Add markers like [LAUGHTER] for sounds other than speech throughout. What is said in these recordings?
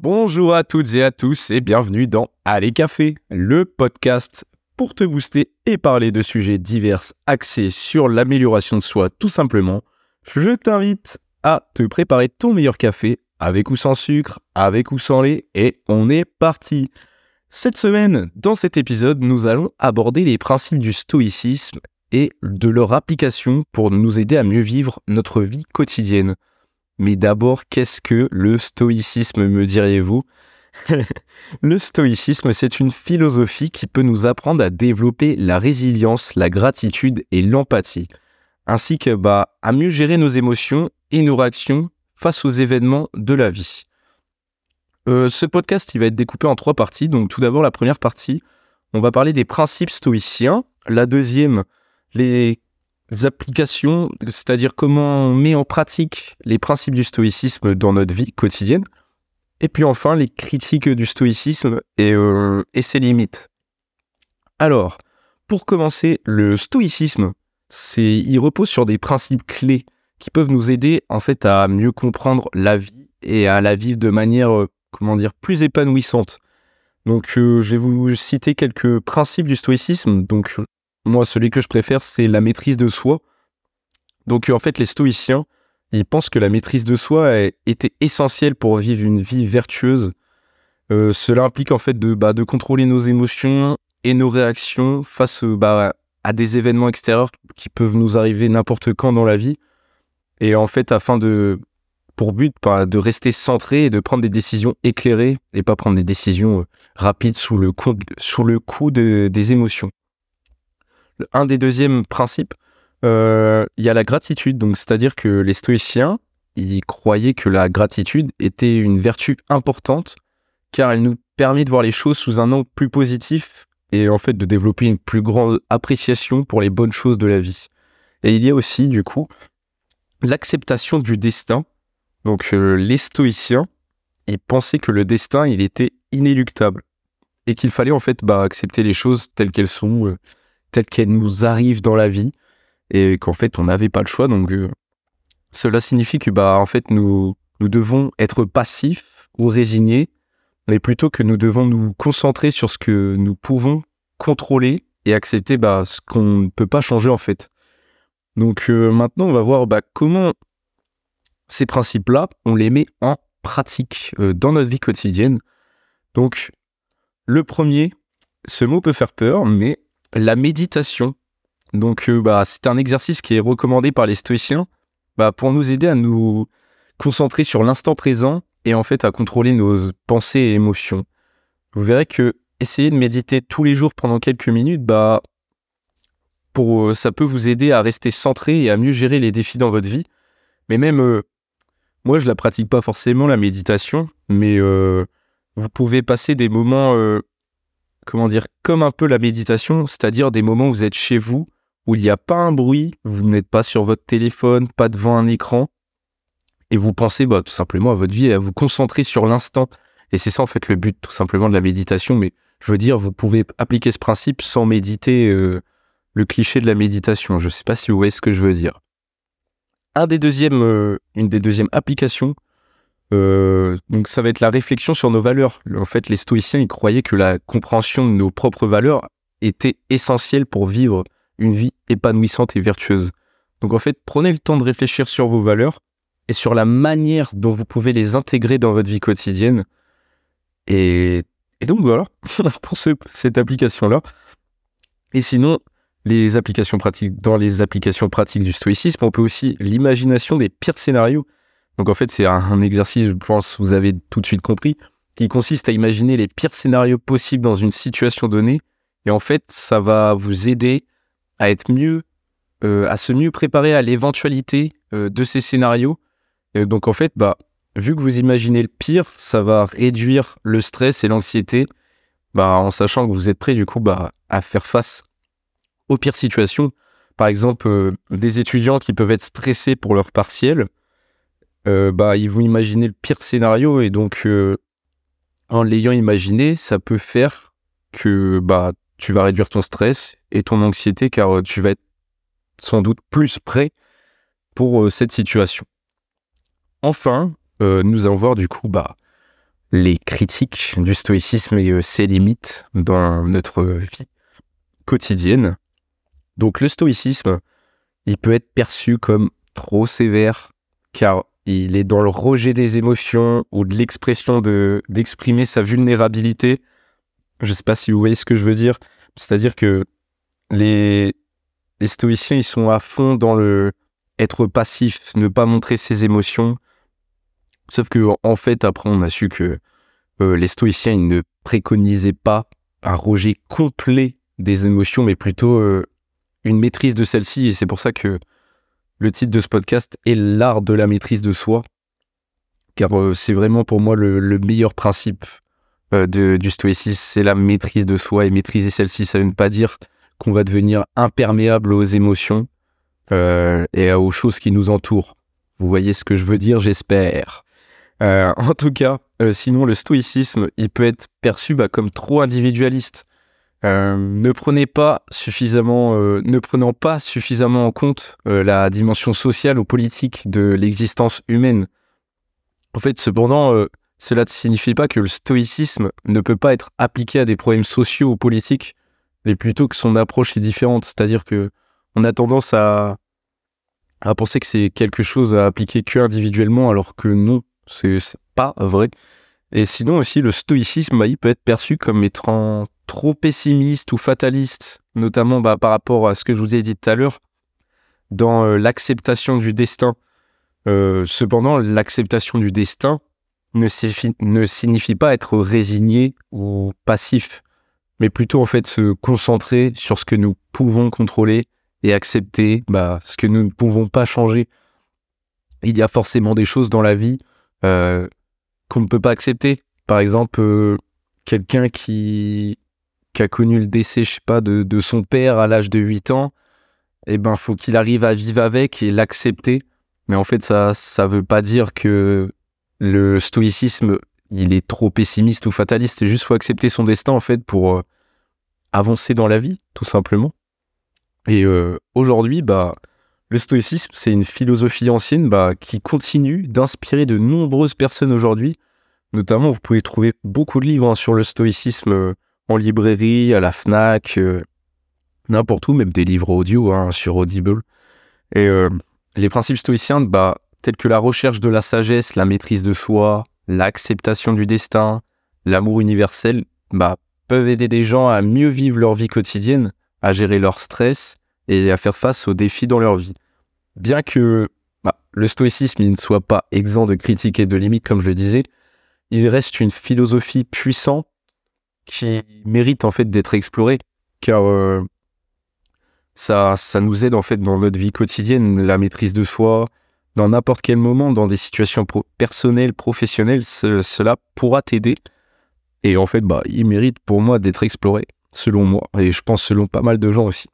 Bonjour à toutes et à tous et bienvenue dans Allez Café, le podcast pour te booster et parler de sujets divers axés sur l'amélioration de soi tout simplement. Je t'invite à te préparer ton meilleur café avec ou sans sucre, avec ou sans lait et on est parti. Cette semaine, dans cet épisode, nous allons aborder les principes du stoïcisme et de leur application pour nous aider à mieux vivre notre vie quotidienne. Mais d'abord, qu'est-ce que le stoïcisme, me diriez-vous? [LAUGHS] Le stoïcisme, c'est une philosophie qui peut nous apprendre à développer la résilience, la gratitude et l'empathie, ainsi que bah, à mieux gérer nos émotions et nos réactions face aux événements de la vie. Euh, ce podcast, il va être découpé en trois parties. Donc tout d'abord, la première partie, on va parler des principes stoïciens. La deuxième, les applications, c'est-à-dire comment on met en pratique les principes du stoïcisme dans notre vie quotidienne. Et puis enfin, les critiques du stoïcisme et, euh, ses limites. Alors, pour commencer, le stoïcisme, il repose sur des principes clés qui peuvent nous aider en fait à mieux comprendre la vie et à la vivre de manière, euh, comment dire, plus épanouissante. Donc, euh, je vais vous citer quelques principes du stoïcisme. Donc, moi, celui que je préfère, c'est la maîtrise de soi. Donc, en fait, les stoïciens, ils pensent que la maîtrise de soi était essentielle pour vivre une vie vertueuse. Euh, cela implique en fait de, bah, de contrôler nos émotions et nos réactions face bah, à des événements extérieurs qui peuvent nous arriver n'importe quand dans la vie. Et en fait, afin de, pour but bah, de rester centré et de prendre des décisions éclairées et pas prendre des décisions euh, rapides sous le coup des émotions un des deuxièmes principes, euh, il y a la gratitude. Donc, c'est-à-dire que les stoïciens, ils croyaient que la gratitude était une vertu importante car elle nous permet de voir les choses sous un angle plus positif et en fait de développer une plus grande appréciation pour les bonnes choses de la vie. Et il y a aussi, du coup, l'acceptation du destin. Donc, euh, les stoïciens, ils pensaient que le destin, il était inéluctable et qu'il fallait en fait bah, accepter les choses telles qu'elles sont. Euh, telle qu'elle nous arrive dans la vie et qu'en fait on n'avait pas le choix. Donc euh, cela signifie que bah en fait nous nous devons être passifs ou résignés, mais plutôt que nous devons nous concentrer sur ce que nous pouvons contrôler et accepter bah, ce qu'on ne peut pas changer en fait. Donc euh, maintenant on va voir bah, comment ces principes-là on les met en pratique euh, dans notre vie quotidienne. Donc le premier, ce mot peut faire peur, mais la méditation. Donc, euh, bah, c'est un exercice qui est recommandé par les stoïciens bah, pour nous aider à nous concentrer sur l'instant présent et en fait à contrôler nos pensées et émotions. Vous verrez que essayer de méditer tous les jours pendant quelques minutes, bah, pour, euh, ça peut vous aider à rester centré et à mieux gérer les défis dans votre vie. Mais même, euh, moi, je la pratique pas forcément la méditation, mais vous pouvez passer des moments comment dire, comme un peu la méditation, c'est-à-dire des moments où vous êtes chez vous, où il n'y a pas un bruit, vous n'êtes pas sur votre téléphone, pas devant un écran, et vous pensez bah, tout simplement à votre vie et à vous concentrer sur l'instant. Et c'est ça en fait le but tout simplement de la méditation. Mais je veux dire, vous pouvez appliquer ce principe sans méditer euh, le cliché de la méditation. Je ne sais pas si vous voyez ce que je veux dire. Un euh, une des deuxièmes applications euh, donc ça va être la réflexion sur nos valeurs. En fait, les stoïciens, ils croyaient que la compréhension de nos propres valeurs était essentielle pour vivre une vie épanouissante et vertueuse. Donc en fait, prenez le temps de réfléchir sur vos valeurs et sur la manière dont vous pouvez les intégrer dans votre vie quotidienne. Et, donc voilà, [LAUGHS] pour cette application-là. Et sinon, les applications pratiques, dans les applications pratiques du stoïcisme, on peut aussi l'imagination des pires scénarios. Donc en fait, c'est un, exercice, je pense, vous avez tout de suite compris, qui consiste à imaginer les pires scénarios possibles dans une situation donnée. Et en fait, ça va vous aider à être mieux, euh, à se mieux préparer à l'éventualité euh, de ces scénarios. donc en fait, bah, vu que vous imaginez le pire, ça va réduire le stress et l'anxiété, bah, en sachant que vous êtes prêt du coup bah, à faire face aux pires situations. Par exemple, euh, des étudiants qui peuvent être stressés pour leur partiel, bah, ils vont imaginer le pire scénario et donc euh, en l'ayant imaginé, ça peut faire que bah, tu vas réduire ton stress et ton anxiété car euh, tu vas être sans doute plus prêt pour cette situation. Enfin, nous allons voir du coup bah, les critiques du stoïcisme et ses limites dans notre vie quotidienne. Donc le stoïcisme, il peut être perçu comme trop sévère, car il est dans le rejet des émotions ou de l'expression de d'exprimer sa vulnérabilité. Je ne sais pas si vous voyez ce que je veux dire. C'est-à-dire que les, les stoïciens, ils sont à fond dans le être passif, ne pas montrer ses émotions. Sauf que en fait, après, on a su que euh, les stoïciens, ils ne préconisaient pas un rejet complet des émotions, mais plutôt euh, une maîtrise de celle-ci. Et c'est pour ça que le titre de ce podcast est l'art de la maîtrise de soi. Car euh, c'est vraiment pour moi le, meilleur principe euh, du stoïcisme, c'est la maîtrise de soi. Et maîtriser celle-ci, ça ne veut pas dire qu'on va devenir imperméable aux émotions et aux choses qui nous entourent. Vous voyez ce que je veux dire, j'espère. en tout cas, sinon le stoïcisme, il peut être perçu bah, comme trop individualiste. Euh, ne prenez pas suffisamment, euh, ne prenant pas suffisamment en compte euh, la dimension sociale ou politique de l'existence humaine. En fait, cependant, cela ne signifie pas que le stoïcisme ne peut pas être appliqué à des problèmes sociaux ou politiques, mais plutôt que son approche est différente. C'est-à-dire que on a tendance à, penser que c'est quelque chose à appliquer que individuellement, alors que non, c'est pas vrai. Et sinon aussi, le stoïcisme, bah, peut être perçu comme étant trop pessimiste ou fataliste, notamment bah, par rapport à ce que je vous ai dit tout à l'heure, dans euh, l'acceptation du destin. Euh, cependant, l'acceptation du destin ne, ne, signifie pas être résigné ou passif, mais plutôt en fait se concentrer sur ce que nous pouvons contrôler et accepter bah, ce que nous ne pouvons pas changer. Il y a forcément des choses dans la vie euh, qu'on ne peut pas accepter. Par exemple, euh, quelqu'un qui, qui a connu le décès, je sais pas, de, de son père à l'âge de 8 ans, eh ben, faut qu'il arrive à vivre avec et l'accepter. Mais en fait, ça, ça veut pas dire que le stoïcisme, il est trop pessimiste ou fataliste. C'est juste faut accepter son destin, en fait, pour euh, avancer dans la vie, tout simplement. Et euh, aujourd'hui, bah, le stoïcisme, c'est une philosophie ancienne bah, qui continue d'inspirer de nombreuses personnes aujourd'hui. Notamment, vous pouvez trouver beaucoup de livres hein, sur le stoïcisme euh, en librairie, à la FNAC, euh, n'importe où, même des livres audio hein, sur Audible. Et euh, les principes stoïciens, bah, tels que la recherche de la sagesse, la maîtrise de soi, l'acceptation du destin, l'amour universel, bah, peuvent aider des gens à mieux vivre leur vie quotidienne, à gérer leur stress et à faire face aux défis dans leur vie. Bien que bah, le stoïcisme ne soit pas exempt de critiques et de limites, comme je le disais, il reste une philosophie puissante qui mérite en fait d'être explorée, car euh, ça, ça nous aide en fait dans notre vie quotidienne, la maîtrise de soi, dans n'importe quel moment, dans des situations personnelles, professionnelles, cela pourra t'aider. Et en fait, bah, il mérite pour moi d'être exploré, selon moi, et je pense selon pas mal de gens aussi.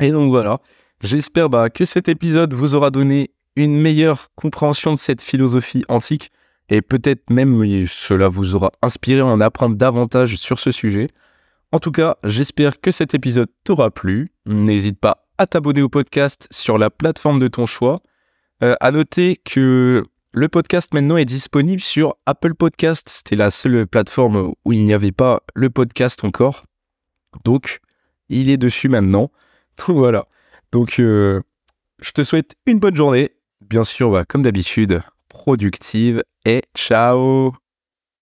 Et donc voilà, j'espère bah, que cet épisode vous aura donné une meilleure compréhension de cette philosophie antique et peut-être même cela vous aura inspiré à en apprendre davantage sur ce sujet. En tout cas, j'espère que cet épisode t'aura plu. N'hésite pas à t'abonner au podcast sur la plateforme de ton choix. Euh, à noter que le podcast maintenant est disponible sur Apple Podcast. C'était la seule plateforme où il n'y avait pas le podcast encore. Donc, il est dessus maintenant. [LAUGHS] voilà. Donc, euh, je te souhaite une bonne journée. Bien sûr, bah, comme d'habitude, productive et ciao